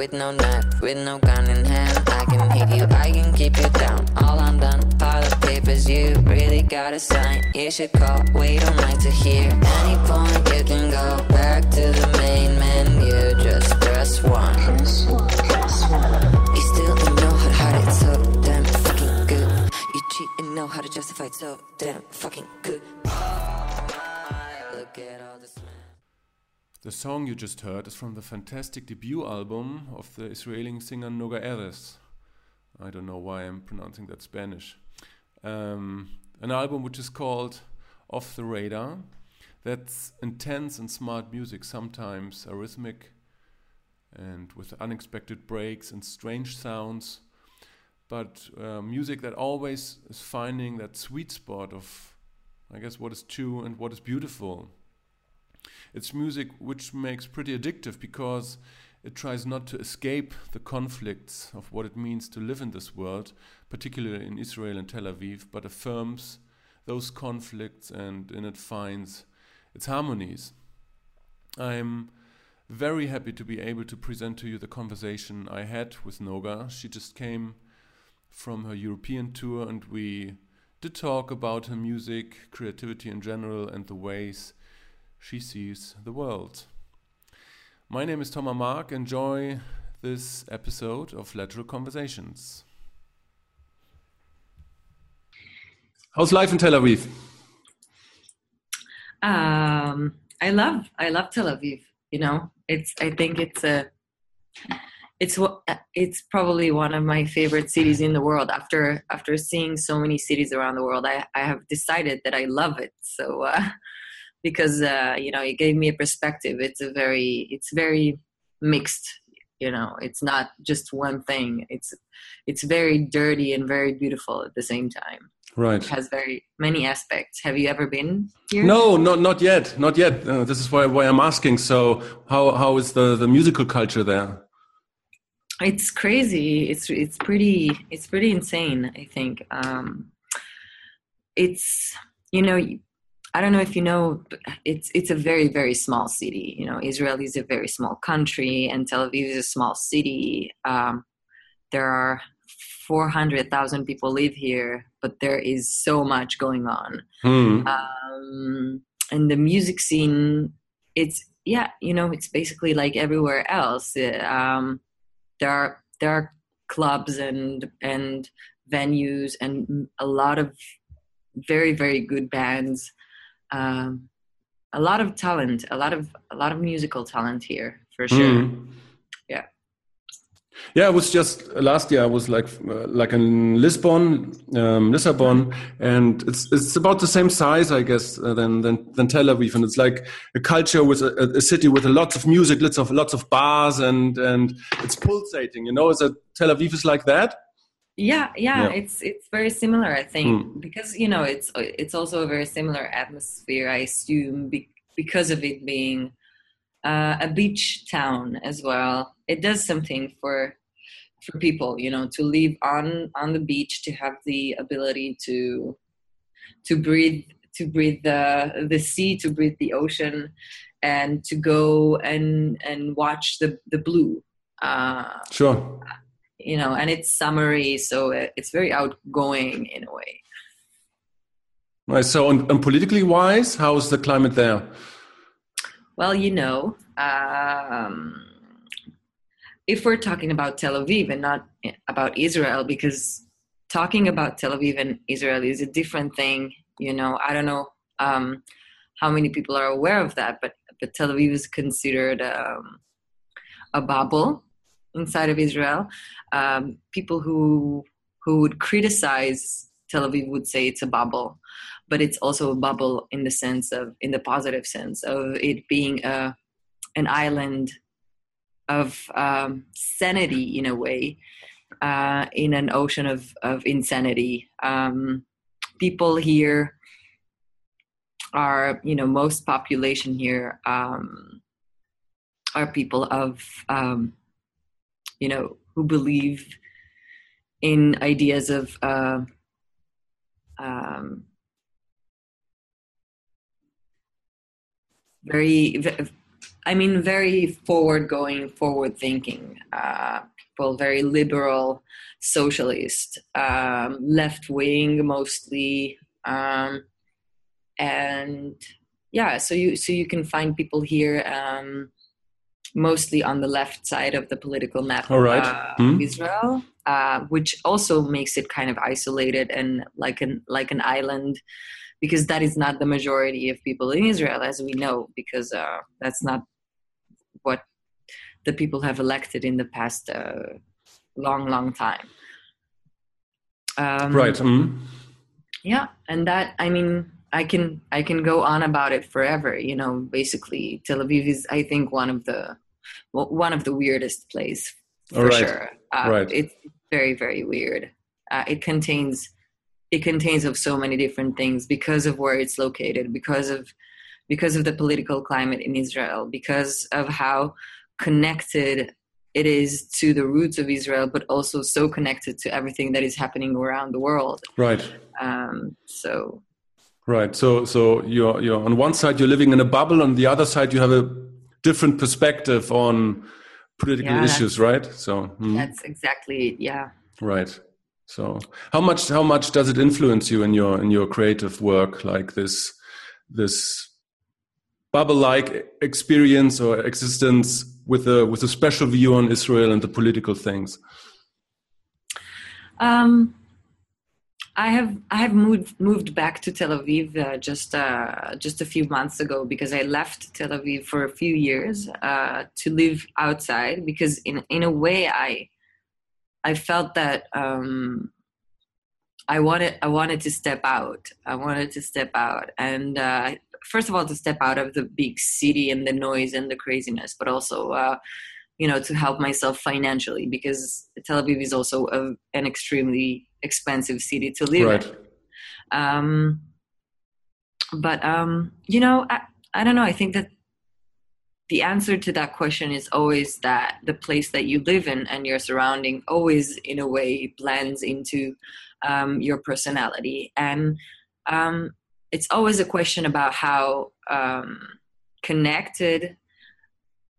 with no knife, with no gun in hand. I can hit you, I can keep you down. All I'm done, pile of papers, you really gotta sign. You should call, we don't like to hear. Any point you can go back to the main menu, just press one. You still don't know how to hide it, so damn fucking good. You cheat and know how to justify it, so damn fucking good. The song you just heard is from the fantastic debut album of the Israeli singer Noga Erez. I don't know why I'm pronouncing that Spanish. Um, an album which is called Off the Radar. That's intense and smart music, sometimes arrhythmic and with unexpected breaks and strange sounds, but uh, music that always is finding that sweet spot of, I guess, what is true and what is beautiful. It's music which makes pretty addictive because it tries not to escape the conflicts of what it means to live in this world, particularly in Israel and Tel Aviv, but affirms those conflicts and in it finds its harmonies. I'm very happy to be able to present to you the conversation I had with Noga. She just came from her European tour and we did talk about her music, creativity in general, and the ways she sees the world. My name is Thomas Mark. Enjoy this episode of Lateral Conversations. How's life in Tel Aviv? Um, I love I love Tel Aviv. You know, it's I think it's a it's what it's probably one of my favorite cities in the world. After after seeing so many cities around the world, I I have decided that I love it. So uh, because uh, you know it gave me a perspective. It's a very it's very mixed. You know, it's not just one thing. It's it's very dirty and very beautiful at the same time. Right. It has very many aspects. Have you ever been here? No, not not yet, not yet. Uh, this is why why I'm asking. So, how how is the the musical culture there? It's crazy. It's it's pretty it's pretty insane. I think um, it's you know I don't know if you know it's it's a very very small city. You know, Israel is a very small country, and Tel Aviv is a small city. Um, there are 400,000 people live here, but there is so much going on. Hmm. Um, and the music scene, it's, yeah, you know, it's basically like everywhere else. Um, there are, there are clubs and, and venues and a lot of very, very good bands. Um, a lot of talent, a lot of, a lot of musical talent here for sure. Hmm. Yeah, it was just last year. I was like uh, like in Lisbon, um, Lisbon, and it's it's about the same size, I guess, uh, than, than than Tel Aviv, and it's like a culture with a, a city with lots of music, lots of lots of bars, and and it's pulsating. You know, is that Tel Aviv is like that? Yeah, yeah, Yeah. it's it's very similar, I think, Hmm. because you know it's it's also a very similar atmosphere, I assume, be, because of it being uh, a beach town as well. It does something for for people, you know, to live on on the beach, to have the ability to to breathe to breathe the the sea, to breathe the ocean, and to go and and watch the the blue. Uh, Sure. You know, and it's summery, so it's very outgoing in a way. Right. So, and, and politically wise, how's the climate there? Well, you know, um, if we're talking about Tel Aviv and not about Israel, because talking about Tel Aviv and Israel is a different thing. You know, I don't know um, how many people are aware of that, but but Tel Aviv is considered um, a bubble inside of Israel. Um, people who who would criticize Tel Aviv would say it's a bubble, but it's also a bubble in the sense of in the positive sense of it being a an island of um, sanity in a way uh, in an ocean of of insanity. Um, people here are you know most population here um, are people of um, you know who believe in ideas of uh, um, very i mean, very forward going, forward thinking uh, people, very liberal, socialist, um, left wing mostly. Um, and yeah, so you so you can find people here um, mostly on the left side of the political map All right. uh, Hmm. of Israel, uh, which also makes it kind of isolated and like an like an island, because that is not the majority of people in Israel, as we know, because uh, that's not what the people have elected in the past uh, long, long time. Um, right. Mm. yeah and that i mean i can i can go on about it forever you know basically tel aviv is i think one of the well, one of the weirdest places for right. sure uh, Right. it's very very weird uh, it contains it contains of so many different things because of where it's located because of because of the political climate in israel because of how connected it is to the roots of israel but also so connected to everything that is happening around the world Right. um, so Right. So so you're you're on one side you're living in a bubble, on the other side you have a different perspective on political Yeah, issues, right? So mm, that's exactly it. Yeah. right. So how much how much does it influence you in your in your creative work, like this this bubble like experience or existence with a with a special view on Israel and the political things? Um, I have I have moved moved back to Tel Aviv uh, just uh, just a few months ago because I left Tel Aviv for a few years uh, to live outside because in in a way I I felt that um, I wanted I wanted to step out. I wanted to step out and uh, first of all to step out of the big city and the noise and the craziness but also uh, you know to help myself financially because Tel Aviv is also a, an extremely expensive city to live Right. in. Um, but um, you know, I, I don't know. I think that the answer to that question is always that the place that you live in and your surrounding always, in a way, blends into um, your personality, and um, it's always a question about how um, connected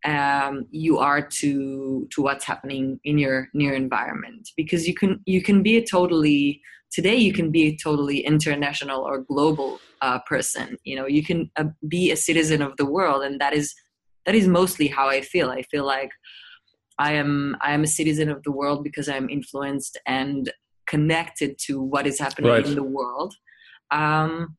um, you are to to what's happening in your near environment. Because you can you can be a totally today you can be a totally international or global uh, person. You know you can uh, be a citizen of the world and that is that is mostly how i feel. I feel like i am i am a citizen of the world because i'm influenced and connected to what is happening Right. in the world. Um,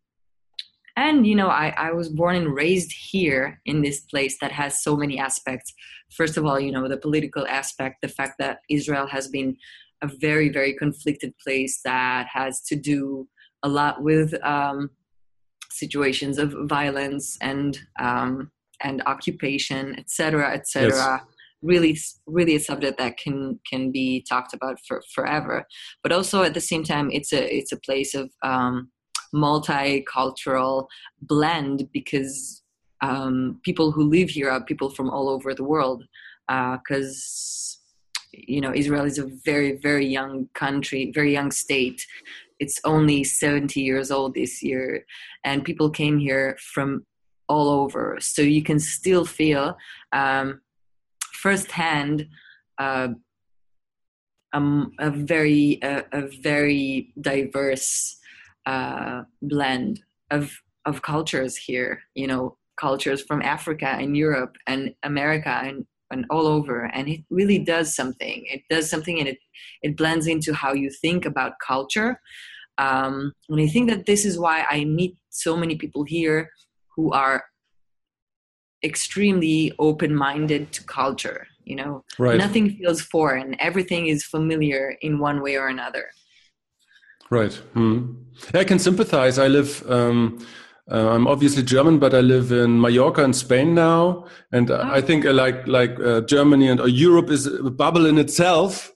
and you know I, I was born and raised here in this place that has so many aspects. First of all you know the political aspect the fact that israel has been a very very conflicted place that has to do a lot with um, situations of violence and um, and occupation etc etc really really a subject that can can be talked about for forever. But also at the same time it's a it's a place of um, multicultural blend because um, people who live here are people from all over the world because you know Israel is a very very young country, very young state. It's only 70 years old this year, and people came here from all over, so you can still feel um, firsthand. Uh, um, a very a very diverse uh, blend of of cultures here. You know, cultures from Africa and Europe and America and and all over. And it really does something. It does something, and it it blends into how you think about culture. Um, and I think that this is why I meet so many people here who are extremely open-minded to culture. You know, Right. nothing feels foreign. Everything is familiar in one way or another. Right. Hmm. I can sympathize. I live. Um, uh, I'm obviously German, but I live in Mallorca in Spain now, and uh, I think uh, like like uh, Germany and uh, Europe is a bubble in itself.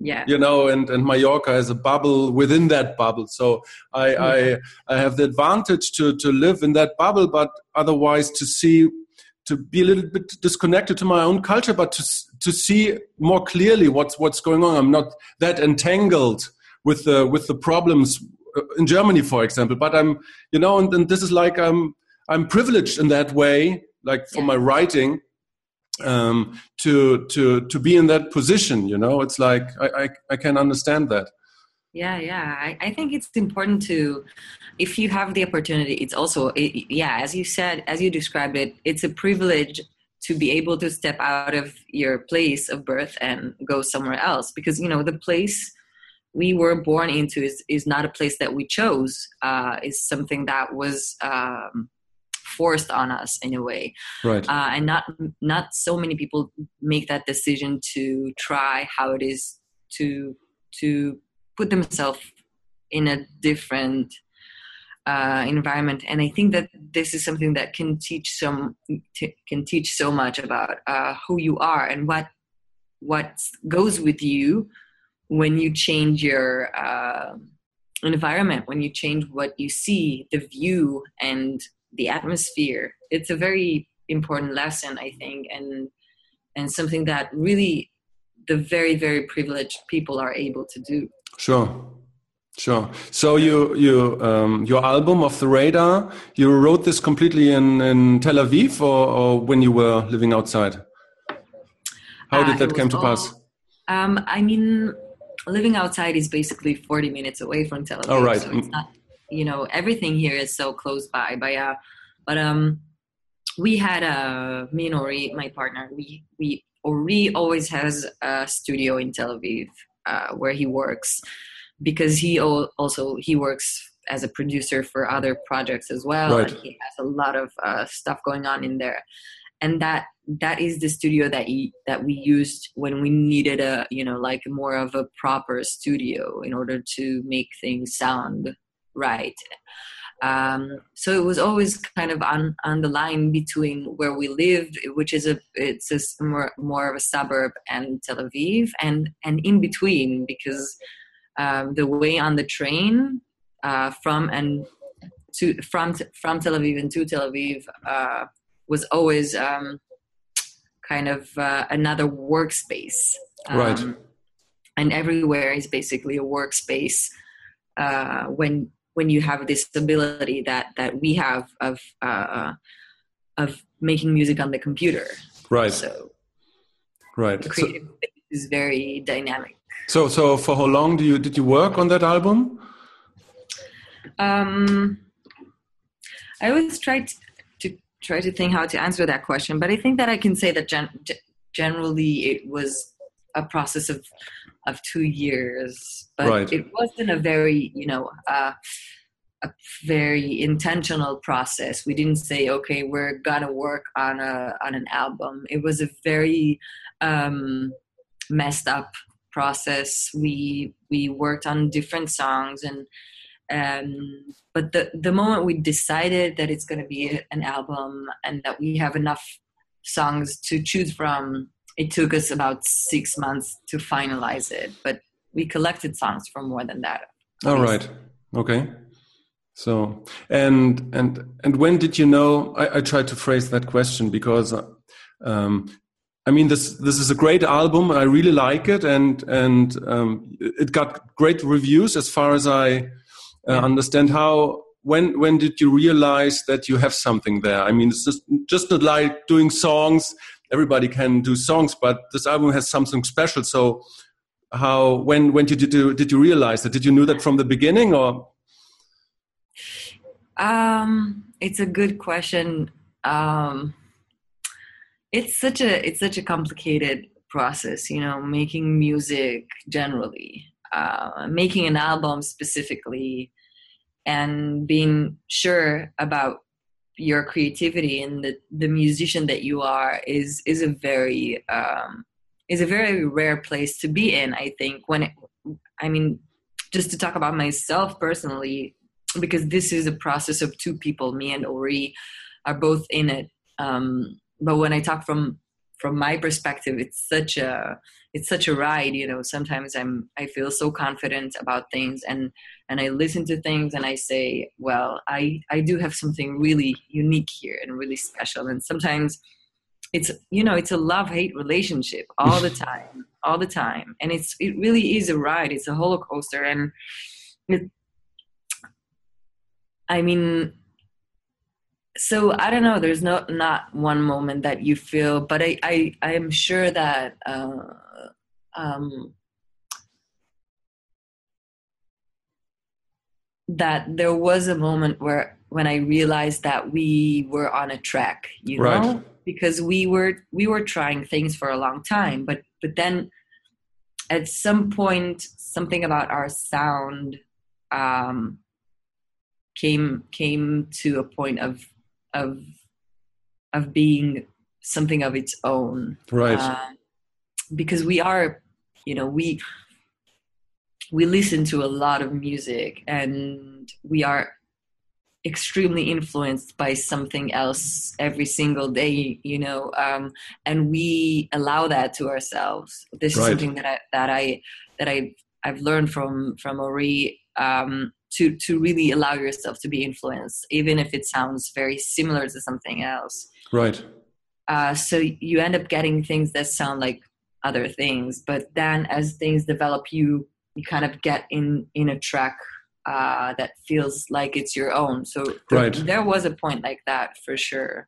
Yeah. You know, and and Mallorca is a bubble within that bubble. So I I I have the advantage to to live in that bubble, but otherwise to see to be a little bit disconnected to my own culture, but to to see more clearly what's what's going on. I'm not that entangled with the with the problems uh, in Germany, for example. But I'm, you know, and, and this is like I'm I'm privileged in that way, like for Yeah. my writing, um, to to to be in that position. You know, it's like I I, I can understand that. Yeah, yeah. I, I think it's important to, if you have the opportunity, it's also, it, yeah, as you said, as you described it, it's a privilege to be able to step out of your place of birth and go somewhere else because you know the place we were born into is, is not a place that we chose uh, is something that was um, forced on us in a way. Right. Uh, and not not so many people make that decision to try how it is to to put themselves in a different uh, environment. And i think that this is something that can teach some t- can teach so much about uh, who you are and what what goes with you when you change your uh, environment when you change what you see the view and the atmosphere it's a very important lesson i think and and something that really the very very privileged people are able to do sure Sure. So you you um, your album Off the Radar, you wrote this completely in, in Tel Aviv or, or when you were living outside? How did uh, that come to all, pass? Um, I mean, living outside is basically 40 minutes away from Tel Aviv. Oh, right. So it's not, you know, everything here is so close by. But yeah, but um, we had a uh, me and Ori, my partner. We we Ori always has a studio in Tel Aviv uh, where he works because he also he works as a producer for other projects as well right. and he has a lot of uh, stuff going on in there and that that is the studio that he, that we used when we needed a you know like more of a proper studio in order to make things sound right. Um, so it was always kind of on on the line between where we lived which is a it's a more more of a suburb and tel aviv and and in between because um, the way on the train uh, from and to from from Tel Aviv and to Tel Aviv uh, was always um, kind of uh, another workspace. Um, right. And everywhere is basically a workspace uh, when when you have this ability that that we have of uh, of making music on the computer. Right. So. Right. The creative so, is very dynamic. So, so for how long do you did you work on that album? Um, I always try to, to, try to think how to answer that question, but I think that I can say that gen- generally it was a process of of two years, but right. it wasn't a very you know uh, a very intentional process. We didn't say, okay, we're gonna work on a on an album. It was a very um, messed up process. We we worked on different songs and um, but the the moment we decided that it's going to be an album and that we have enough songs to choose from, it took us about six months to finalize it. But we collected songs for more than that. All right. Okay. So and and and when did you know? I, I tried to phrase that question because um, I mean, this this is a great album. I really like it, and and um, it got great reviews as far as I uh, understand. How when when did you realize that you have something there? I mean, it's just just not like doing songs. Everybody can do songs, but this album has something special. So, how when when did you do, did you realize that? Did you know that from the beginning, or? Um, it's a good question. Um, it's such a it's such a complicated process you know making music generally uh, making an album specifically and being sure about your creativity and the, the musician that you are is is a very um, is a very rare place to be in i think when it, i mean just to talk about myself personally because this is a process of two people me and ori are both in it. Um, but when I talk from from my perspective, it's such a it's such a ride. You know, sometimes I'm I feel so confident about things, and and I listen to things, and I say, well, I I do have something really unique here and really special, and sometimes it's you know it's a love hate relationship all the time all the time. And it's it really is a ride it's a roller coaster. And it, i mean so I don't know. There's no not one moment that you feel, but I I I am sure that uh, um, that there was a moment where when I realized that we were on a track, you Right. know, because we were we were trying things for a long time, but but then at some point something about our sound um, came came to a point of of of being something of its own. Right. uh, because we are you know we we listen to a lot of music and we are extremely influenced by something else every single day you know um, and we allow that to ourselves. This is something that i that i that i i've learned from from ori um, to to really allow yourself to be influenced even if it sounds very similar to something else right. uh, so you end up getting things that sound like other things but then as things develop you you kind of get in in a track uh, that feels like it's your own so Right. there was a point like that for sure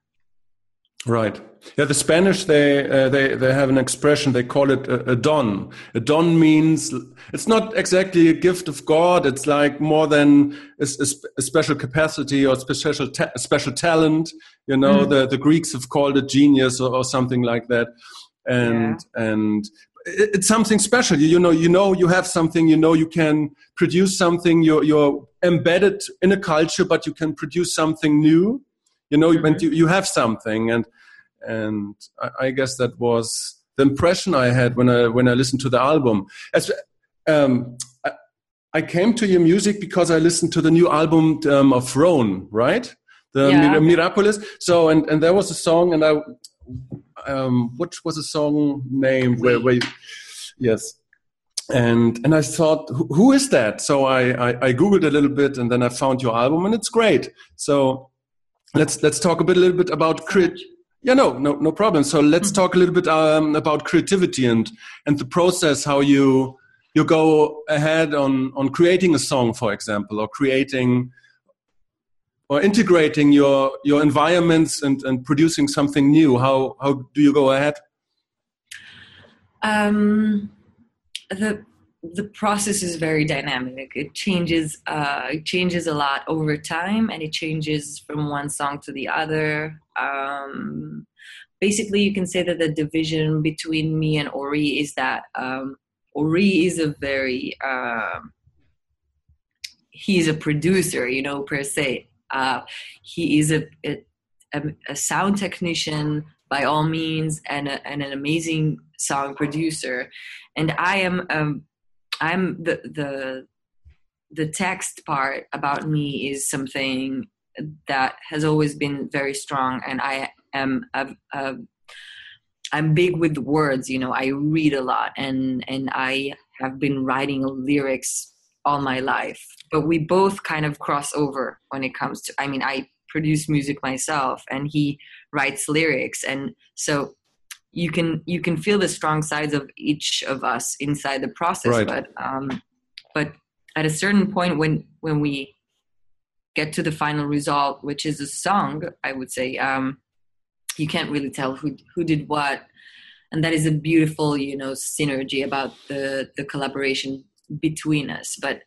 Right. Yeah, the Spanish they uh, they they have an expression. They call it a, a don. A don means it's not exactly a gift of God. It's like more than a, a a special capacity or special ta- special talent. You know, Mm. the the Greeks have called it genius or, or something like that. And and it, it's something special. You, you know, you know, you have something. You know, you can produce something. You're you're embedded in a culture, but you can produce something new you know when you, you have something and and I, I guess that was the impression i had when i when i listened to the album as um I, I came to your music because i listened to the new album um, of Rone, right the Yeah. Mir- miraculous so and and there was a song and i um what was the song name where, where you- yes and and I thought, who, who is that? So I, I I googled a little bit, and then I found your album, and it's great. So let's let's talk a bit a little bit about crit. Yeah, no, no, no problem. So let's talk a little bit um, about creativity and and the process, how you you go ahead on on creating a song, for example, or creating or integrating your your environments and and producing something new. How how do you go ahead? Um, the the process is very dynamic. It changes. Uh, it changes a lot over time, and it changes from one song to the other. Um, basically, you can say that the division between me and Ori is that um, Ori is a very um he's a producer, you know, per se. Uh, he is a, a a a sound technician by all means and, a, and an amazing song producer and i am um i'm the the the text part about me is something that has always been very strong and i am a, a, i'm big with words you know i read a lot and and i have been writing lyrics all my life. But we both kind of cross over when it comes to i mean i produce music myself and he writes lyrics and so you can you can feel the strong sides of each of us inside the process Right. but um but at a certain point when when we get to the final result which is a song i would say um you can't really tell who who did what. And that is a beautiful you know synergy about the the collaboration between us. But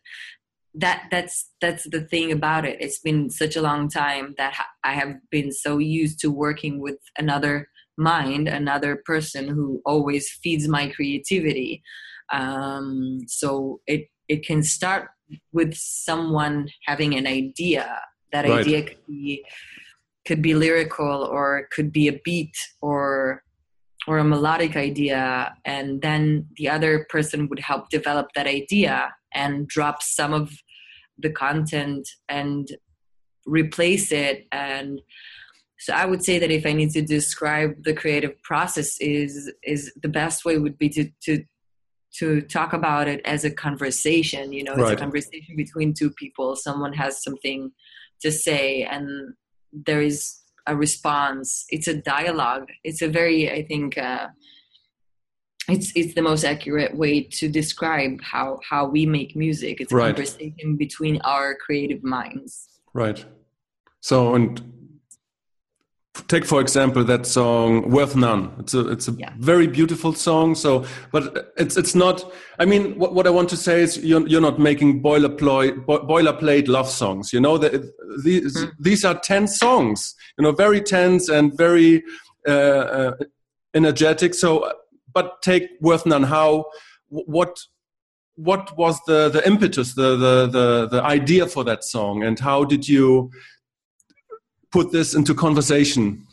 that that's that's the thing about it. It's been such a long time that i have been so used to working with another mind another person who always feeds my creativity. Um, so it it can start with someone having an idea. That Right. idea could be could be lyrical or could be a beat or or a melodic idea. And then the other person would help develop that idea and drop some of the content and replace it and so i would say that if i need to describe the creative process is is the best way would be to to to talk about it as a conversation you know it's Right. a conversation between two people someone has something to say and there is a response it's a dialogue it's a very i think uh, it's it's the most accurate way to describe how how we make music it's a Right. conversation between our creative minds Right. So and take for example that song "Worth None." It's a it's a yeah. very beautiful song. So, but it's it's not. I mean, what, what I want to say is you're you're not making boilerplate boilerplate love songs. You know that these mm. these are tense songs. You know, very tense and very uh, uh, energetic. So, but take "Worth None." How what what was the the impetus, the the the the idea for that song, and how did you put this into conversation?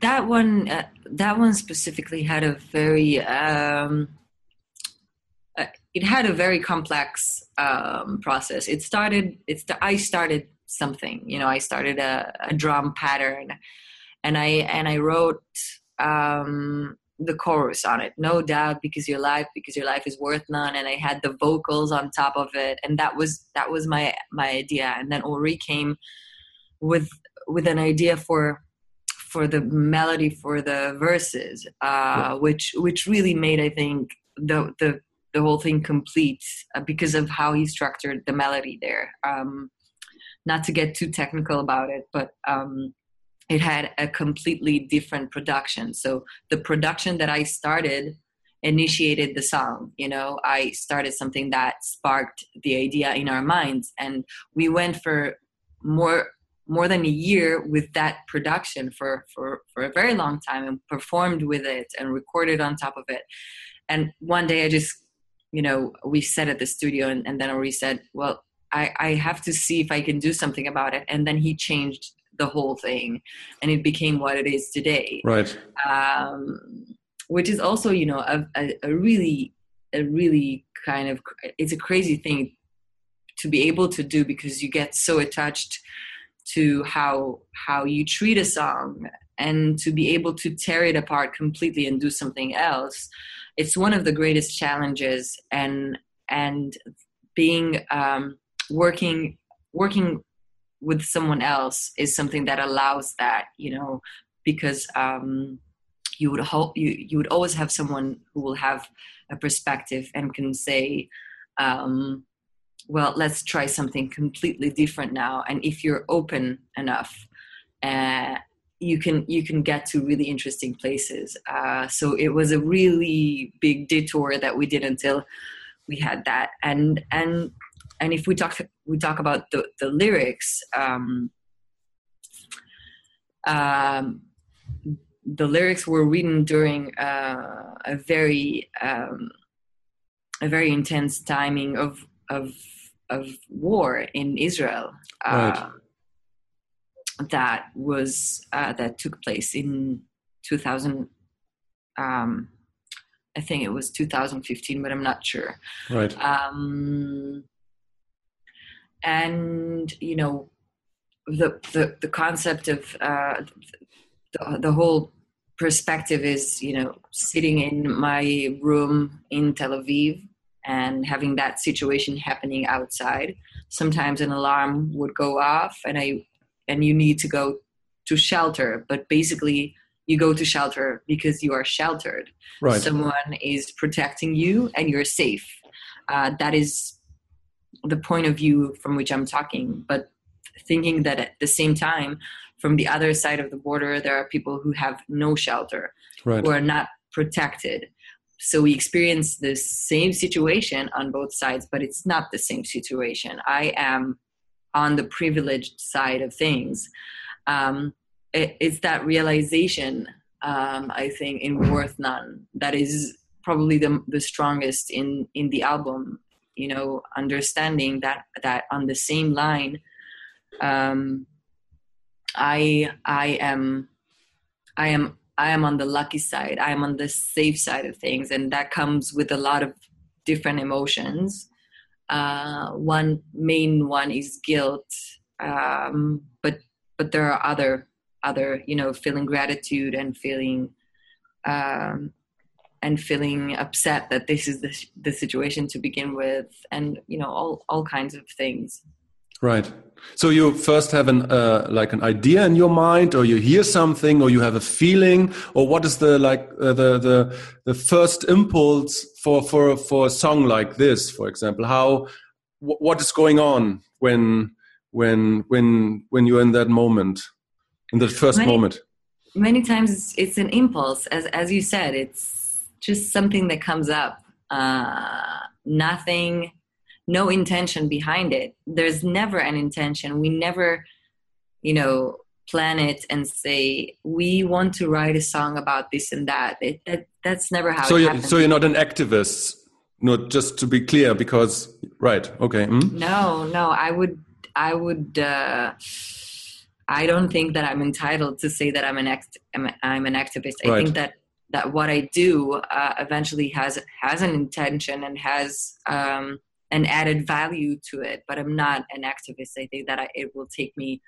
That one, uh, that one specifically had a very, um, uh, it had a very complex um, process. It started, it's the, I started something, you know, I started a, a drum pattern, and I and I wrote um, the chorus on it no doubt because your life because your life is worth none and i had the vocals on top of it and that was that was my my idea and then ori came with with an idea for for the melody for the verses uh, which which really made i think the the the whole thing complete uh, because of how he structured the melody there um, not to get too technical about it but um, it had a completely different production. So the production that I started initiated the song. You know, I started something that sparked the idea in our minds, and we went for more more than a year with that production for for for a very long time and performed with it and recorded on top of it. And one day I just you know we sat at the studio and, and then Ori said, well. I, I have to see if I can do something about it. And then he changed the whole thing and it became what it is today right um, which is also you know a, a, a, really a really kind of it's a crazy thing to be able to do because you get so attached to how how you treat a song and to be able to tear it apart completely and do something else it's one of the greatest challenges. And and being um, working working with someone else is something that allows that you know because um, you would hope you you would always have someone who will have a perspective and can say um, well let's try something completely different now. And if you're open enough uh, you can you can get to really interesting places. Uh, so it was a really big detour that we did until we had that. And and and if we talk we talk about the, the lyrics um, um, the lyrics were written during uh, a very um, a very intense timing of of of war in Israel uh, right. that was uh, that took place in 2000 um, I think it was 2015 but I'm not sure right um, and you know the the, the concept of uh, the, the whole perspective is you know sitting in my room in tel aviv and having that situation happening outside sometimes an alarm would go off and i and you need to go to shelter. But basically you go to shelter because you are sheltered. Right. Someone is protecting you and you're safe. Uh, that is the point of view from which I'm talking, but thinking that at the same time, from the other side of the border, there are people who have no shelter, right. who are not protected. So we experience the same situation on both sides, but it's not the same situation. I am on the privileged side of things. Um, it, it's that realization, um, I think, in Worth None that is probably the, the strongest in, in the album you know understanding that that on the same line um i i am i am i am on the lucky side. I am on the safe side of things and that comes with a lot of different emotions. Uh one main one is guilt um but but there are other other you know feeling gratitude and feeling um and feeling upset that this is the, the situation to begin with and you know all all kinds of things. Right so you first have an uh, like an idea in your mind or you hear something or you have a feeling or what is the like uh, the the the first impulse for for for a song like this for example how what is going on when when when when you're in that moment in that first Many- moment? many times it's, it's an impulse as as you said it's just something that comes up uh nothing no intention behind it there's never an intention we never you know plan it and say we want to write a song about this and that it, that that's never how So it you happens so you're not an activist. Not just to be clear, because right, okay. hmm? no no i would i would uh i don't think that i'm entitled to say that i'm an act i'm, I'm an activist i Right. think that that what i do uh, eventually has has an intention and has um an added value to it but i'm not an activist. I think that I, it will take me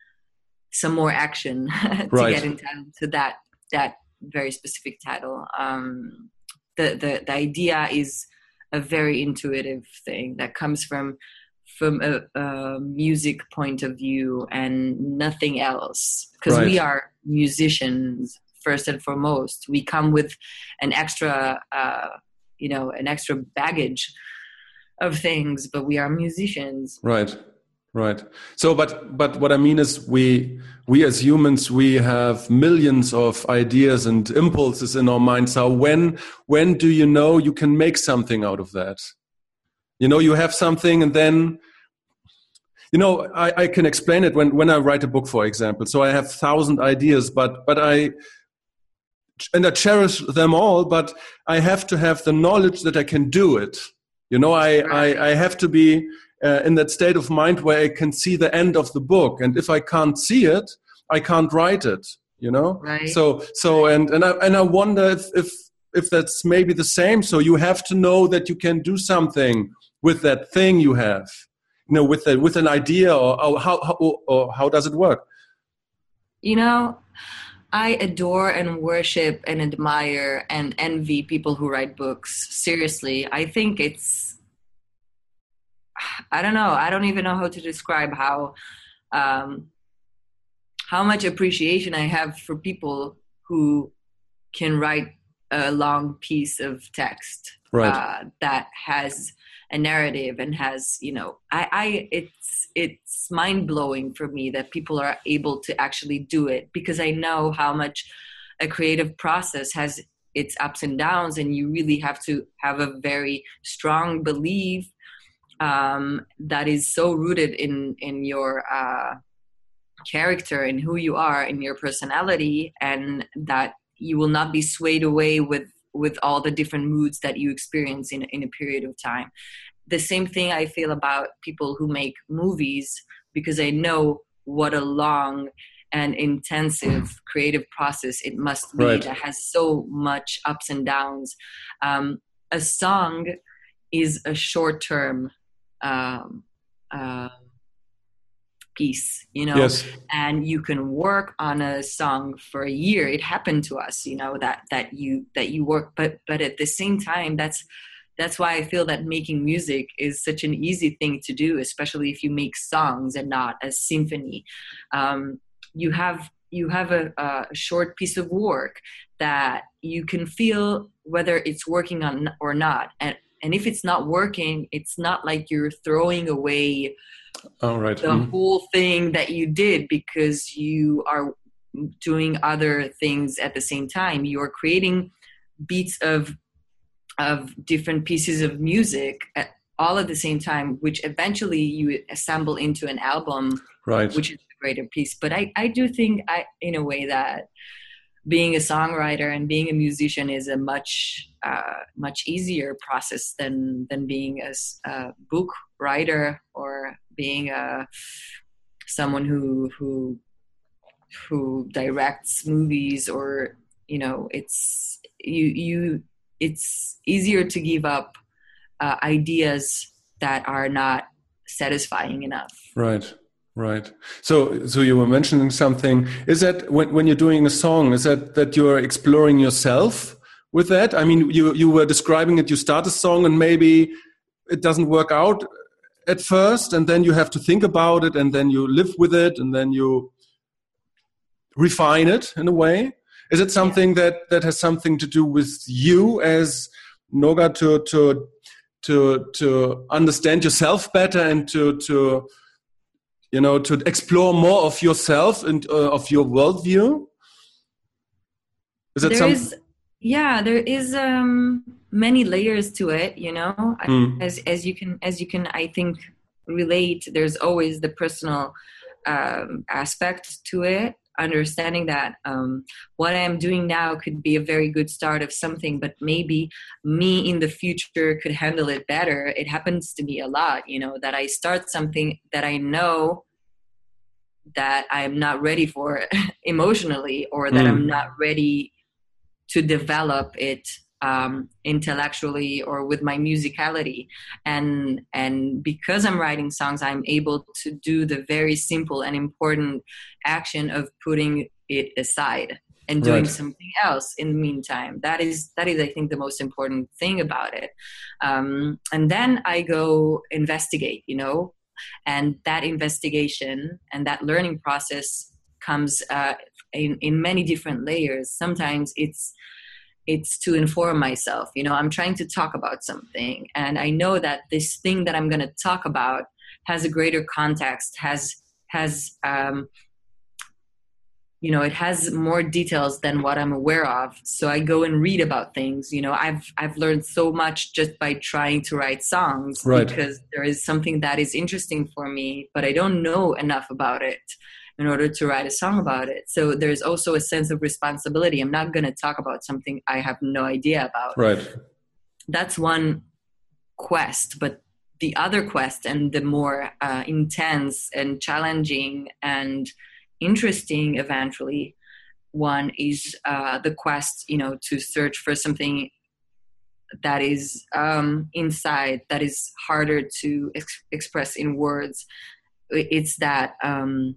some more action to Right. get entitled to that that very specific title. Um the the, the idea is a very intuitive thing that comes from from a, a music point of view and nothing else. Because we are musicians first and foremost. We come with an extra uh, you know an extra baggage of things but we are musicians Right, right. So, but but what I mean is, we we as humans we have millions of ideas and impulses in our minds. So when when do you know you can make something out of that? You know, you have something, and then you know I, I can explain it when when I write a book, for example. So I have thousand ideas, but but I and I cherish them all, but I have to have the knowledge that I can do it. You know, I, Right. I, I have to be uh, in that state of mind where I can see the end of the book. And if I can't see it, I can't write it, you know? Right. So, so, and, and I, and I wonder if, if, if that's maybe the same. So you have to know that you can do something with that thing you have, you know, with, a, with an idea or, or how, how, or how does it work? you know i adore and worship and admire and envy people who write books seriously i think it's i don't know i don't even know how to describe how um how much appreciation i have for people who can write a long piece of text Right. uh, that has a narrative and has you know i i it's it's mind blowing for me that people are able to actually do it because i know how much a creative process has its ups and downs and you really have to have a very strong belief um, that is so rooted in in your uh, character and who you are in your personality and that you will not be swayed away with with all the different moods that you experience in, in a period of time. The same thing i feel about people who make movies because i know what a long and intensive creative process it must be Right. that has so much ups and downs. Um, a song is a short term um, uh, piece you know? Yes. and you can work on a song for a year. It happened to us you know that that you that you work but but at the same time that's that's why i feel that making music is such an easy thing to do especially if you make songs and not a symphony. Um, you have you have a, a short piece of work that you can feel whether it's working on or not. And and if it's not working it's not like you're throwing away All right. the Mhm. whole thing that you did because you are doing other things at the same time you're creating beats of of different pieces of music at, all at the same time which eventually you assemble into an album Right. which is a greater piece but i i do think i in a way that being a songwriter and being a musician is a much uh, much easier process than than being a, a book writer or being a someone who who who directs movies or you know it's you you it's easier to give up uh, ideas that are not satisfying enough Right, right. So, so you were mentioning something. Is that when, when you're doing a song? Is that that you're exploring yourself with that? I mean, you you were describing it. You start a song and maybe it doesn't work out at first, and then you have to think about it, and then you live with it, and then you refine it in a way. Is it something that that has something to do with you as Noga to to to to understand yourself better and to to you know to explore more of yourself and uh, of your worldview is that some yeah there is um many layers to it you know mm. as as you can as you can i think relate there's always the personal um, aspect to it understanding that um, what i'm doing now could be a very good start of something but maybe me in the future could handle it better it happens to me a lot you know that i start something that i know that i'm not ready for emotionally or that mm. i'm not ready to develop it um, intellectually or with my musicality. And and because i'm writing songs i'm able to do the very simple and important action of putting it aside and doing right. something else in the meantime. That is that is i think the most important thing about it. Um, and then i go investigate you know and that investigation and that learning process comes uh, in, in many different layers sometimes it's it's to inform myself you know i'm trying to talk about something and i know that this thing that i'm going to talk about has a greater context has has um, you know it has more details than what i'm aware of so i go and read about things you know i've i've learned so much just by trying to write songs right. because there is something that is interesting for me but i don't know enough about it in order to write a song about it. So there's also a sense of responsibility. I'm not going to talk about something I have no idea about. Right. That's one quest, but the other quest and the more uh, intense and challenging and interesting eventually one is uh, the quest you know to search for something that is um, inside that is harder to ex- express in words it's that um,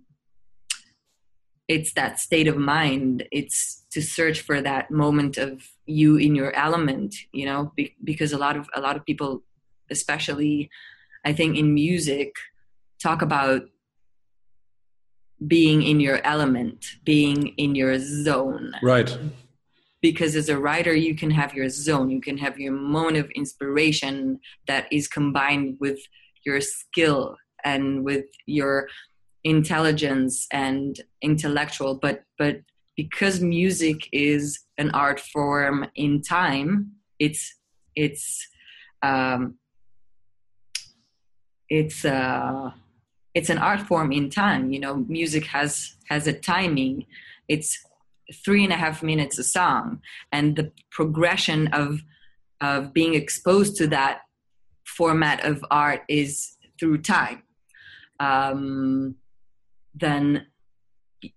it's that state of mind. It's to search for that moment of you in your element you know be, because a lot of a lot of people especially i think in music talk about being in your element being in your zone. Right. Because as a writer you can have your zone. You can have your moment of inspiration that is combined with your skill and with your intelligence and intellectual but but because music is an art form in time it's it's um it's uh it's an art form in time. You know music has has a timing. It's three and a half minutes a song. And the progression of of being exposed to that format of art is through time. Um then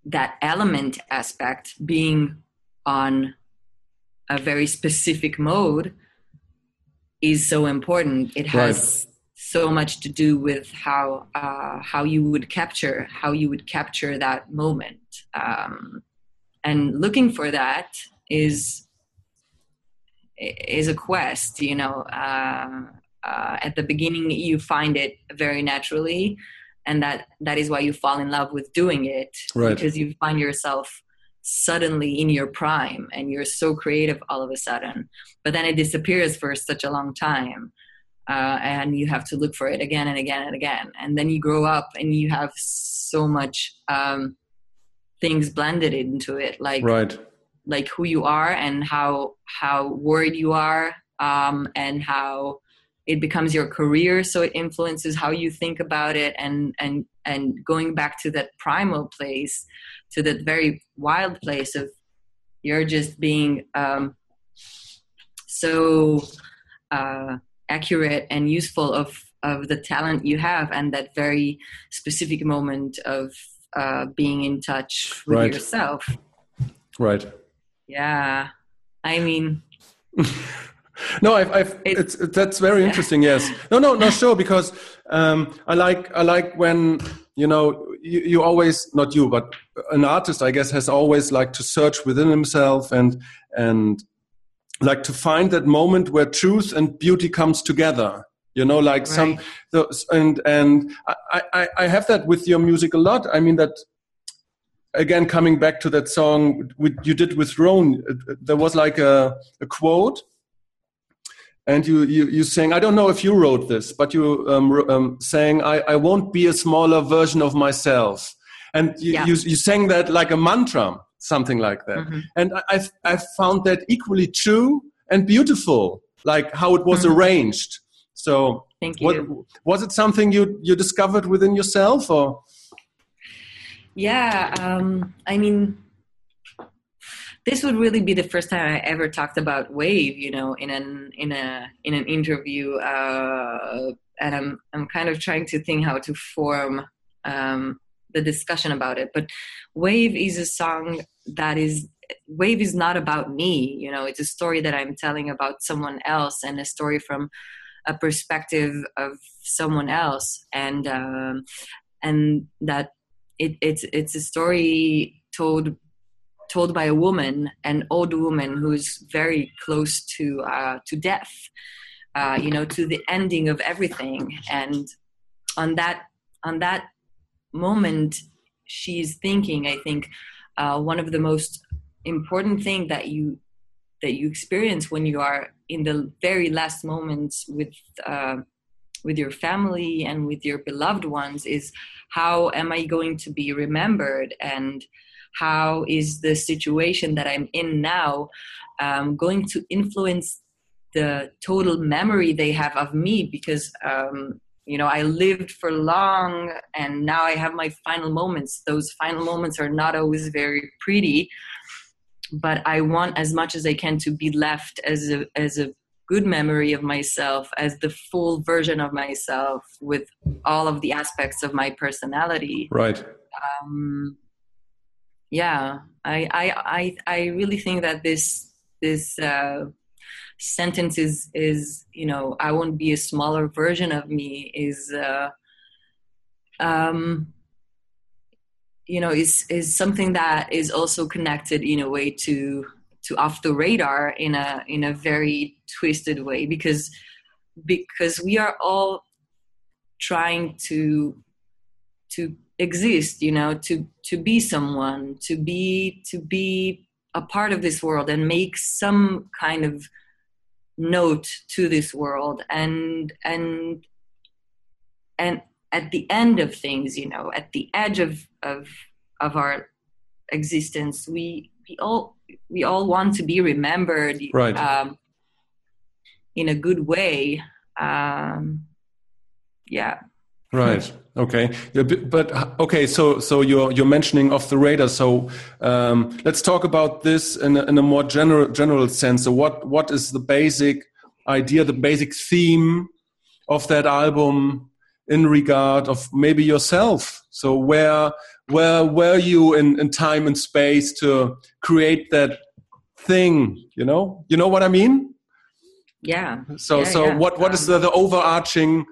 that element aspect being on a very specific mode is so important. It has right. so much to do with how uh, how you would capture how you would capture that moment, um, and looking for that is is a quest. You know, uh, uh, at the beginning you find it very naturally, and that that is why you fall in love with doing it right. because you find yourself suddenly in your prime and you're so creative all of a sudden. But then it disappears for such a long time uh, and you have to look for it again and again and again. And then you grow up and you have so much um, things blended into it like right. like who you are and how how worried you are um, and how it becomes your career so it influences how you think about it and and and going back to that primal place to that very wild place of you're just being um, so uh, accurate and useful of of the talent you have and that very specific moment of uh, being in touch with right. yourself. Right. Yeah. I mean no, I've, I've it's, it's, that's very interesting. Yes, no, no, no, sure. Because um, I like, I like when you know, you, you always not you, but an artist, I guess, has always like to search within himself and and like to find that moment where truth and beauty comes together. You know, like right. some those, and and I, I I have that with your music a lot. I mean that again coming back to that song you did with Rone, there was like a, a quote and you you you saying I don't know if you wrote this, but you um, um, saying I I won't be a smaller version of myself, and you Yeah. you, you sang that like a mantra, something like that, Mhm. and I I've, found that equally true and beautiful, like how it was Mhm. arranged. So Thank you. what was it something you you discovered within yourself or Yeah, um, I mean, this would really be the first time I ever talked about wave, you know, in an in a in an interview, uh, and I'm I'm kind of trying to think how to form um, the discussion about it. But wave is a song that is wave is not about me, you know. It's a story that I'm telling about someone else, and a story from a perspective of someone else, and um, and that it, it's it's a story told told by a woman, an old woman who's very close to uh, to death, uh, you know, to the ending of everything, and on that on that moment, she's thinking. I think uh, one of the most important thing that you that you experience when you are in the very last moments with uh, with your family and with your beloved ones is how am I going to be remembered and how is the situation that I'm in now um, going to influence the total memory they have of me because um, you know I lived for long and now I have my final moments. Those final moments are not always very pretty, but I want as much as I can to be left as a as a good memory of myself as the full version of myself with all of the aspects of my personality right? um, yeah I, I i i really think that this this uh, sentence is is you know i won't be a smaller version of me is uh, um you know is is something that is also connected in a way to to off the radar in a in a very twisted way because because we are all trying to to exist you know to to be someone to be to be a part of this world and make some kind of note to this world and and and at the end of things you know at the edge of of of our existence we we all we all want to be remembered Right. um, in a good way um, yeah Right. Okay. But uh, okay. So so you're you're mentioning off the radar. So um, let's talk about this in a, in a more general general sense. So what what is the basic idea, the basic theme of that album in regard of maybe yourself? So where where were you in, in time and space to create that thing? You know. You know what I mean? yeah So Yeah, so yeah. what what is Um, the, the overarching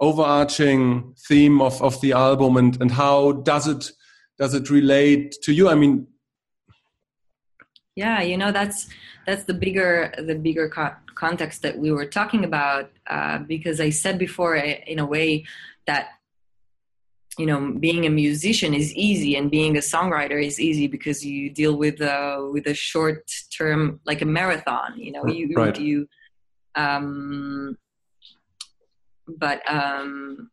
overarching theme of, of the album and, and how does it does it relate to you? I mean yeah you know that's that's the bigger the bigger co- context that we were talking about uh, because i said before uh, in a way that you know being a musician is easy and being a songwriter is easy because you deal with uh, with a short term like a marathon you know you Right. you um but um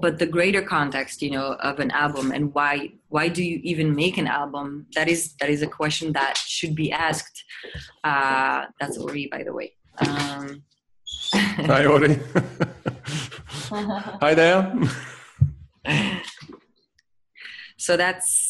but the greater context you know of an album and why why do you even make an album that is that is a question that should be asked uh that's ori by the way um hi Ori. hi there. so that's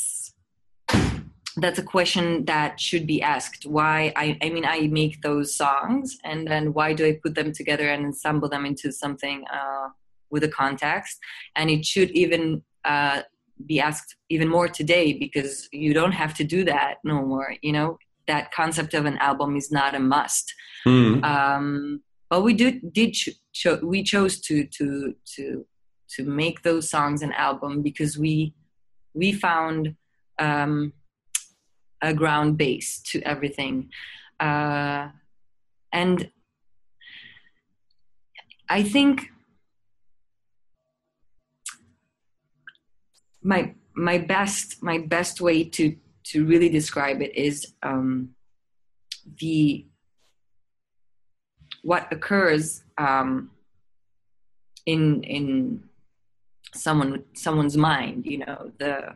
that's a question that should be asked. Why I, I mean i make those songs and then why do i put them together and assemble them into something uh, with a context? And it should even uh, be asked even more today because you don't have to do that no more you know? That concept of an album is not a must. Hmm. um, but we do did cho- cho- we chose to to to to make those songs an album because we we found um, a ground base to everything. Uh, and i think my my best my best way to to really describe it is um, the what occurs um, in in someone someone's mind you know the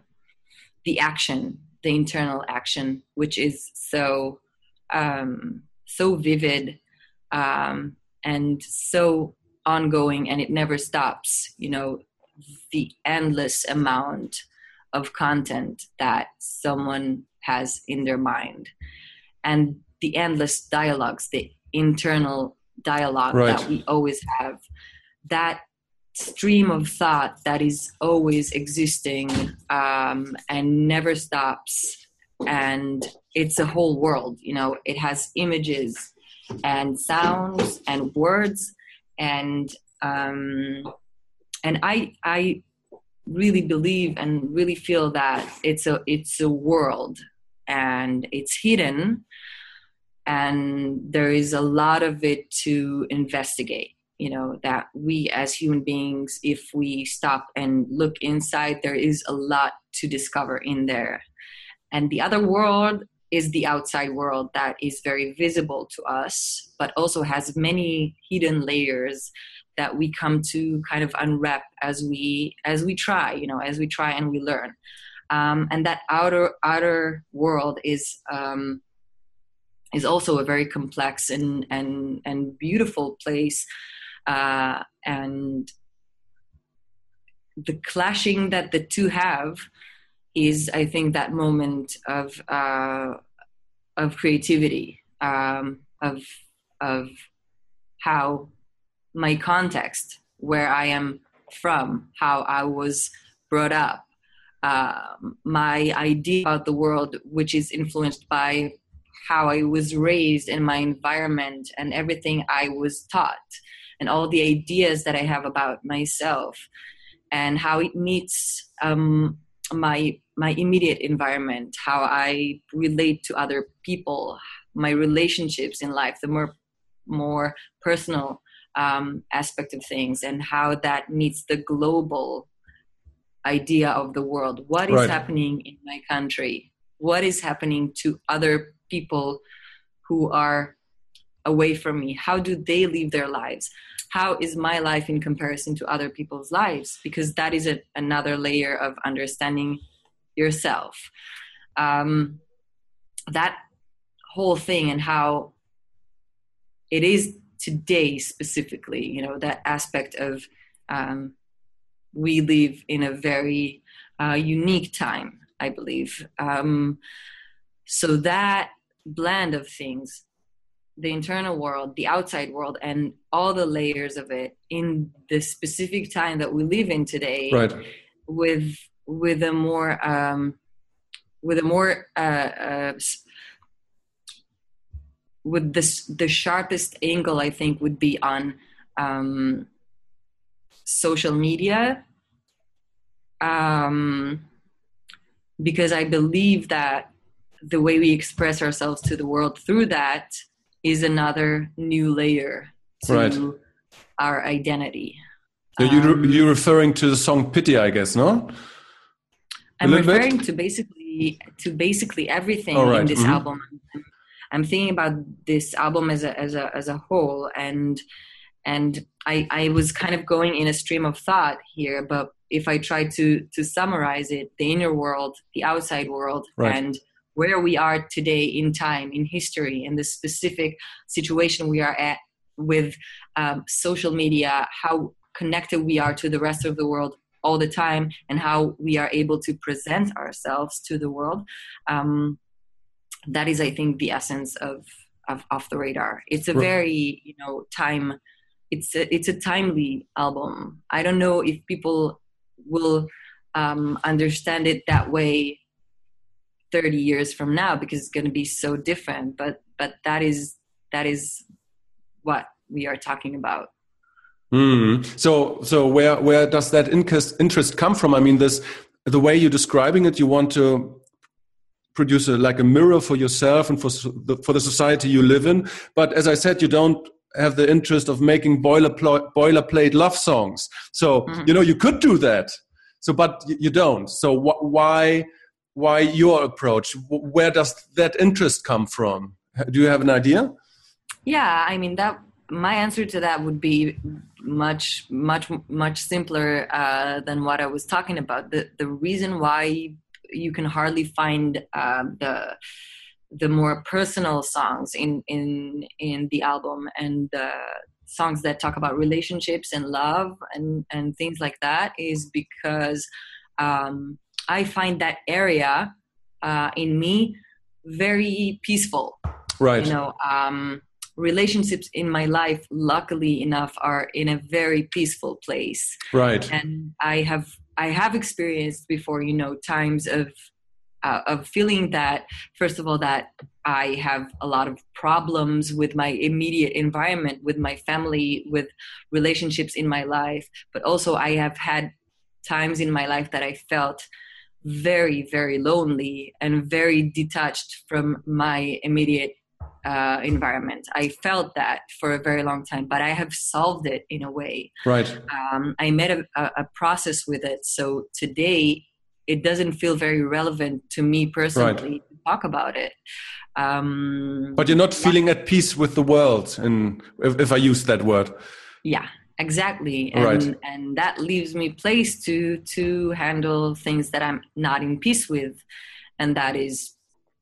the action the internal action which is so um, so vivid um, and so ongoing and it never stops you know the endless amount of content that someone has in their mind and the endless dialogues the internal dialogue right. that we always have that stream of thought that is always existing um, and never stops. And it's a whole world you know it has images and sounds and words and um, and i i really believe and really feel that it's a it's a world and it's hidden and there is a lot of it to investigate you know that we as human beings if we stop and look inside there is a lot to discover in there. And the other world is the outside world that is very visible to us but also has many hidden layers that we come to kind of unwrap as we as we try you know as we try and we learn. Um, and that outer outer world is um, is also a very complex and and and beautiful place uh, and the clashing that the two have is i think that moment of uh, of creativity um, of of how my context where i am from how i was brought up uh, my idea about the world which is influenced by how i was raised in my environment and everything i was taught and all the ideas that I have about myself and how it meets um, my my immediate environment, how I relate to other people, my relationships in life, the more more personal um, aspect of things, and how that meets the global idea of the world. What is Right. happening in my country? What is happening to other people who are away from me? How do they live their lives? How is my life in comparison to other people's lives? Because that is a, another layer of understanding yourself. Um, that whole thing and how it is today specifically, you know, that aspect of um, we live in a very uh, unique time, I believe. Um, so that blend of things the internal world, the outside world, and all the layers of it in the specific time that we live in today, Right. with with a more um, with a more uh, uh, with this the sharpest angle I think would be on um, social media um, because I believe that the way we express ourselves to the world through that is another new layer to Right. our identity. So you Um, you're referring to the song "Pity," I guess, no? I'm little bit? referring to basically to basically everything right, in this mhm. album. I'm thinking about this album as a as a as a whole, and and I I was kind of going in a stream of thought here, but if I try to to summarize it, the inner world, the outside world, Right. and where we are today in time, in history, in the specific situation we are at with um, social media, how connected we are to the rest of the world all the time and how we are able to present ourselves to the world um, that is i think the essence of, of off the radar. It's a very you know time it's a, it's a timely album. I don't know if people will um, understand it that way 30 years from now because it's going to be so different but but that is that is what we are talking about Hmm. So, so where where does that interest interest come from? I mean, this the way you're describing it, you want to produce a, like a mirror for yourself and for the, for the society you live in. But as I said, you don't have the interest of making boilerplate boilerplate love songs. So Mhm. you know you could do that. So, but you don't. So wh- why why your approach? Where does that interest come from? Do you have an idea? yeah i mean that my answer to that would be much much much simpler uh, than what I was talking about. The the reason why you can hardly find uh, the the more personal songs in in in the album and the songs that talk about relationships and love and and things like that is because um, I find that area uh, in me very peaceful. Right. You know, um, relationships in my life, luckily enough, are in a very peaceful place. Right. And I have I have experienced before, you know, times of uh, of feeling that first of all that I have a lot of problems with my immediate environment, with my family, with relationships in my life, but also I have had times in my life that I felt very very lonely and very detached from my immediate uh, environment. I felt that for a very long time, but I have solved it in a way. Right. Um, I made a, a, process with it. So today, it doesn't feel very relevant to me personally right. to talk about it. Um, but you're not feeling at peace with the world, and if, if I use that word. Yeah, exactly and right. and that leaves me place to to handle things that i'm not in peace with and that is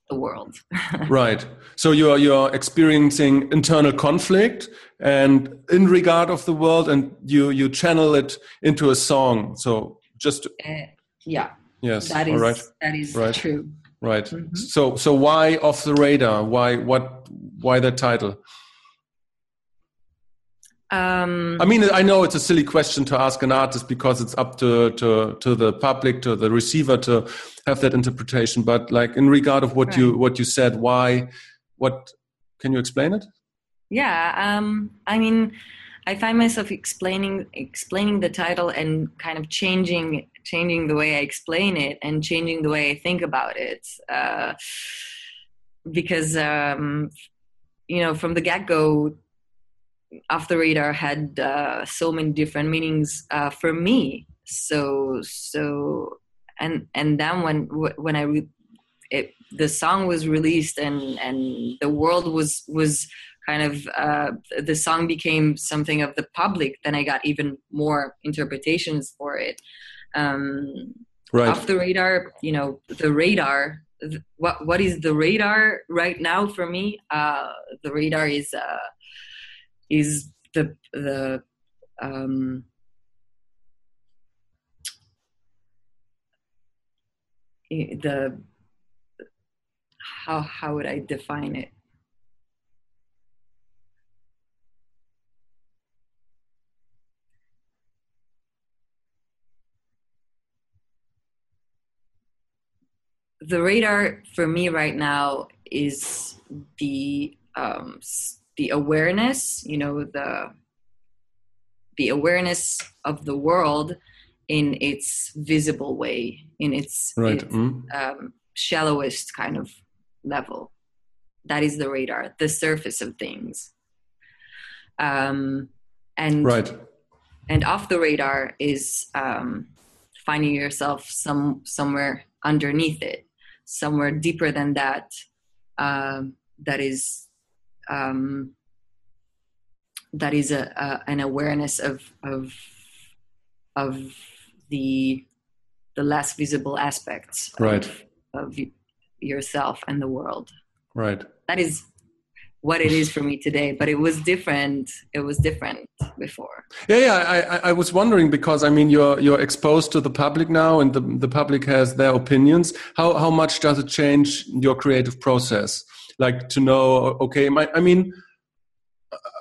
the world. right. So you're you're experiencing internal conflict and in regard of the world, and you you channel it into a song. So just uh, yeah. Yes. That is right. that is right. true. Right. Mm -hmm. So so why off the radar? Why what why that title? Um, I mean, I know it's a silly question to ask an artist because it's up to, to, to the public, to the receiver to have that interpretation. But like in regard of what right. you what you said, why, what can you explain it? Yeah, um, I mean, I find myself explaining explaining the title and kind of changing changing the way I explain it and changing the way I think about it, uh, because um, you know from the get go off the radar had uh, so many different meanings uh, for me. So so and and then when when I re- it, the song was released and and the world was was kind of uh, the song became something of the public. Then I got even more interpretations for it. Um, right. Off the radar, you know, the radar. what what is the radar right now for me? Uh, the radar is uh, is the the um, the how how would I define it? The radar for me right now is the um, the awareness you know the the awareness of the world in its visible way in its, right. its mm. um, shallowest kind of level that is the radar the surface of things um, and right and off the radar is um, finding yourself some somewhere underneath it somewhere deeper than that um, that is um, that is a, a, an awareness of of of the the less visible aspects right. of, of yourself and the world. Right. That is what it is for me today but it was different it was different before yeah yeah i i was wondering because i mean you're you're exposed to the public now and the, the public has their opinions how how much does it change your creative process like to know okay my, i mean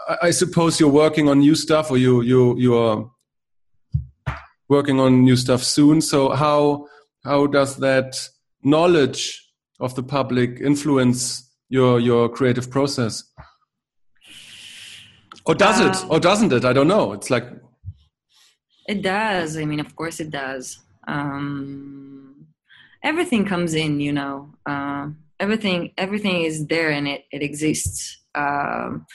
I, I suppose you're working on new stuff or you you you're working on new stuff soon. So how how does that knowledge of the public influence your your creative process? Or does um, it or doesn't it? I don't know. It's like it does. I mean of course it does. Um, everything comes in you know. Uh, everything everything is there and it it exists um,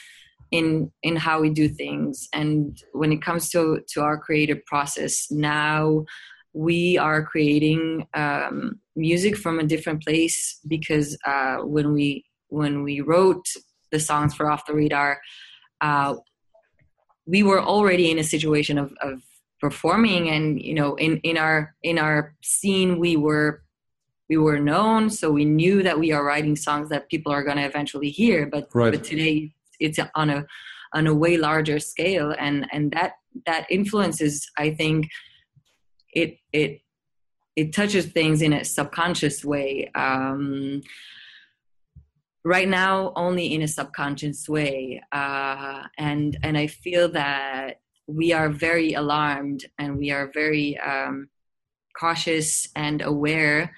in in how we do things. And when it comes to to our creative process now we are creating um, music from a different place because uh, when we when we wrote the songs for off the radar uh, we were already in a situation of, of performing and you know in in our in our scene we were we were known so we knew that we are writing songs that people are going to eventually hear but Right. but today it's on a on a way larger scale and and that that influences i think it it it touches things in a subconscious way um right now only in a subconscious way uh and and i feel that we are very alarmed and we are very um cautious and aware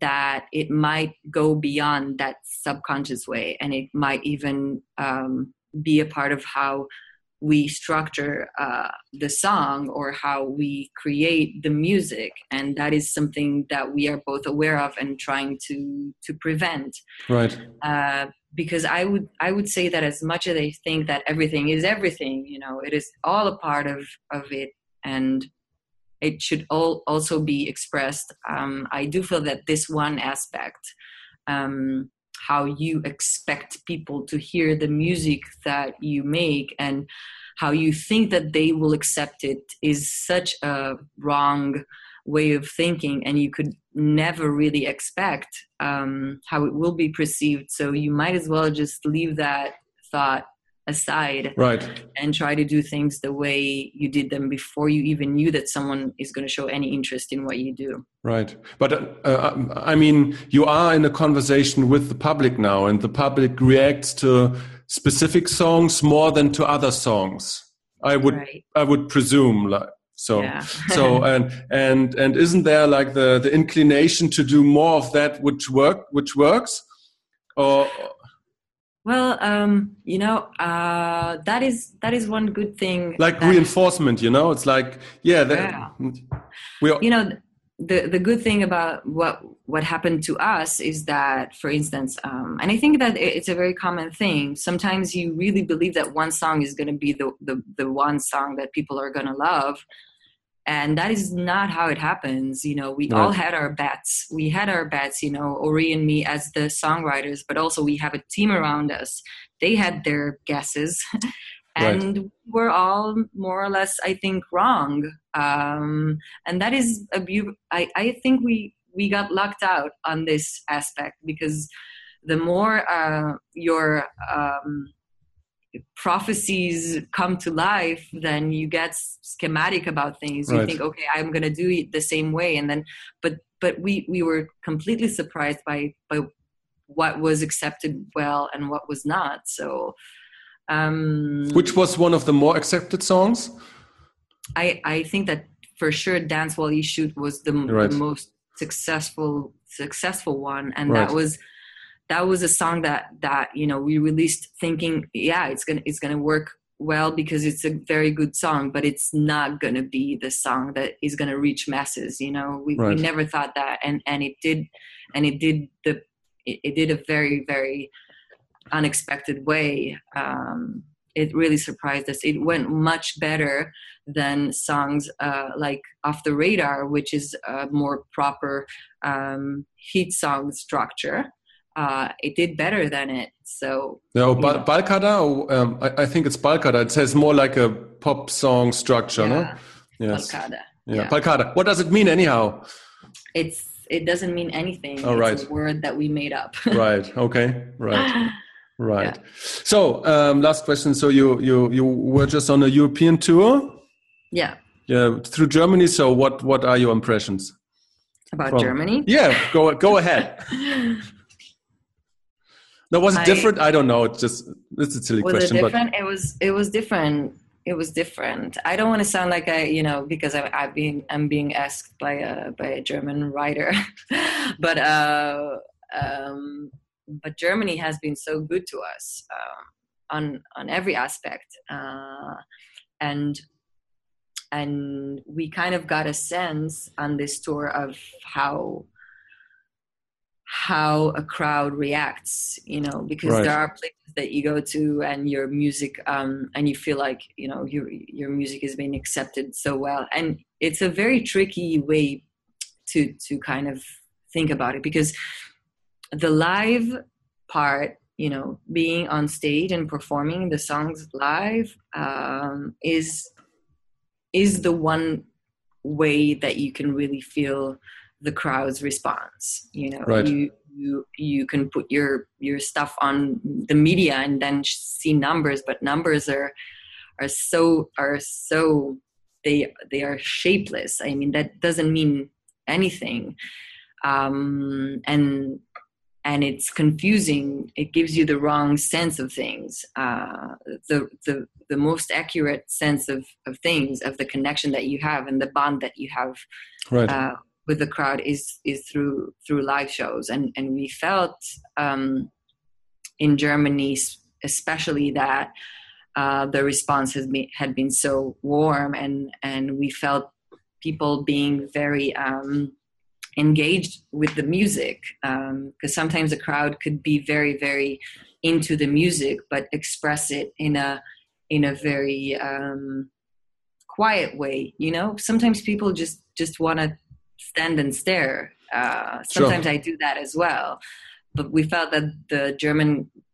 that it might go beyond that subconscious way and it might even um, be a part of how we structure uh, the song or how we create the music and that is something that we are both aware of and trying to to prevent Right. uh, because I would I would say that as much as I think that everything is everything, you know, it is all a part of of it, and it should all also be expressed. Um, I do feel that this one aspect, um, how you expect people to hear the music that you make and how you think that they will accept it, is such a wrong way of thinking and you could never really expect um, how it will be perceived so you might as well just leave that thought aside Right. and try to do things the way you did them before you even knew that someone is going to show any interest in what you do Right. But uh, I mean, you are in a conversation with the public now, and the public reacts to specific songs more than to other songs. I would, right I would presume, like so. yeah so and and and isn't there like the the inclination to do more of that which work which works or well um you know uh that is that is one good thing like reinforcement you know? It's like yeah, that, we are, you know the the good thing about what what happened to us is that for instance um, and i think that it's a very common thing. Sometimes you really believe that one song is going to be the, the the one song that people are going to love and that is not how it happens you know we all had our bets we had our bets you know ori and me as the songwriters but also we have a team around us. They had their guesses. Right. and we're all more or less i think wrong. Um, and that is a beau- I, I think we we got locked out on this aspect because the more uh, your um, prophecies come to life then you get schematic about things you think okay i'm going to do it the same way and then but but we we were completely surprised by by what was accepted well and what was not so um which was one of the more accepted songs I I think that for sure Dance While You Shoot was the, Right. the most successful successful one, and Right. that was that was a song that that you know we released thinking yeah it's gonna it's gonna work well because it's a very good song, but it's not gonna be the song that is gonna reach masses. You know, we, Right. we never thought that, and and it did, and it did the it, it did a very very unexpected way. Um, it really surprised us. It went much better than songs uh, like Off the Radar, which is a more proper um, heat song structure. Uh, it did better than it. So no Bal- Yeah. balkada or, um, I, I think it's balkada it says more like a pop song structure no yeah, yes Balkada. yeah. yeah. balkada what does it mean anyhow It's it doesn't mean anything. Oh, it's right. a word that we made up. right okay right Right. So, um, last question. So you you you were just on a European tour, yeah. yeah, through Germany. So what what are your impressions? About From- Germany. Yeah, go go ahead. No, was it I- different? I don't know. It's just it's a silly was question, it but different? It was it was different. It was different. I don't want to sound like I, you know, because I, I'm being I'm being asked by a by a German writer, but uh, um, but Germany has been so good to us um, on on every aspect, uh, and and we kind of got a sense on this tour of how how a crowd reacts you know because Right. there are places that you go to and your music um and you feel like you know your your music is being accepted so well and it's a very tricky way to to kind of think about it because the live part you know being on stage and performing the songs live um, is is the one way that you can really feel the crowd's response you know Right. you you you can put your your stuff on the media and then see numbers but numbers are are so are so they they are shapeless i mean that doesn't mean anything um and and it's confusing it gives you the wrong sense of things uh the the the most accurate sense of of things of the connection that you have and the bond that you have Right. uh, with the crowd is is through through live shows. And and we felt um, in Germany especially that uh, the response has been had been so warm and and we felt people being very um, engaged with the music because sometimes a crowd could be very very into the music but express it in a in a very um, quiet way you know? Sometimes people just just want to stand and stare uh, Sure. sometimes i do that as well but we felt that the german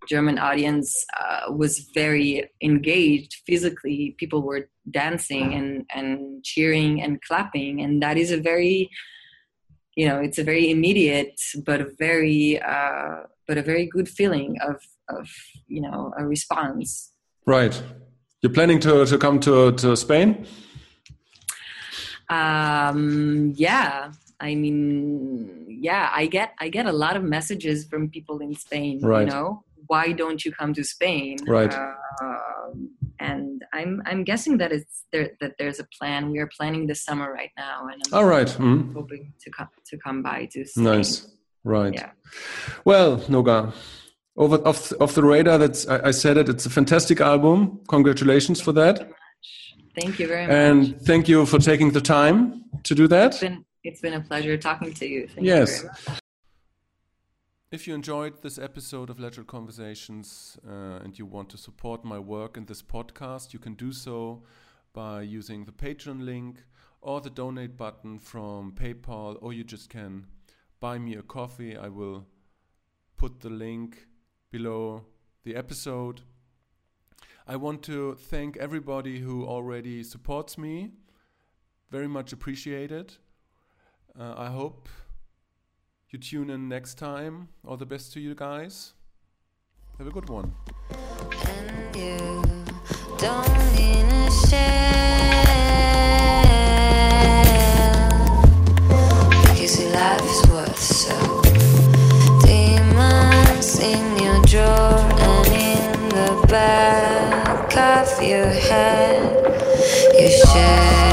german audience uh, was very engaged physically people were dancing and and cheering and clapping and that is a very you know it's a very immediate but a very uh, but a very good feeling of of you know a response Right. You're planning to, to come to, to Spain? Um yeah i mean yeah i get i get a lot of messages from people in spain Right. you know why don't you come to spain Right. um, and i'm i'm guessing that it's there that there's a plan we are planning this summer right now and i'm All right. mhm. hoping to come to come by to Spain. Nice. Right. Yeah. Well, Noga, over off, off the radar, that's I, I said it. It's a fantastic album. Congratulations for that, thank you very much and thank you for taking the time to do it's that. been it's been a pleasure talking to you thank Yes. you very much If you enjoyed this episode of Lateral Conversations uh, and you want to support my work in this podcast, you can do so by using the Patreon link or the donate button from PayPal, or you just can buy me a coffee. I will put the link below the episode. I want to thank everybody who already supports me. Very much appreciated. Uh, I hope you tune in next time. All the best to you guys. Have a good one. In your drawer and in the you had, you share.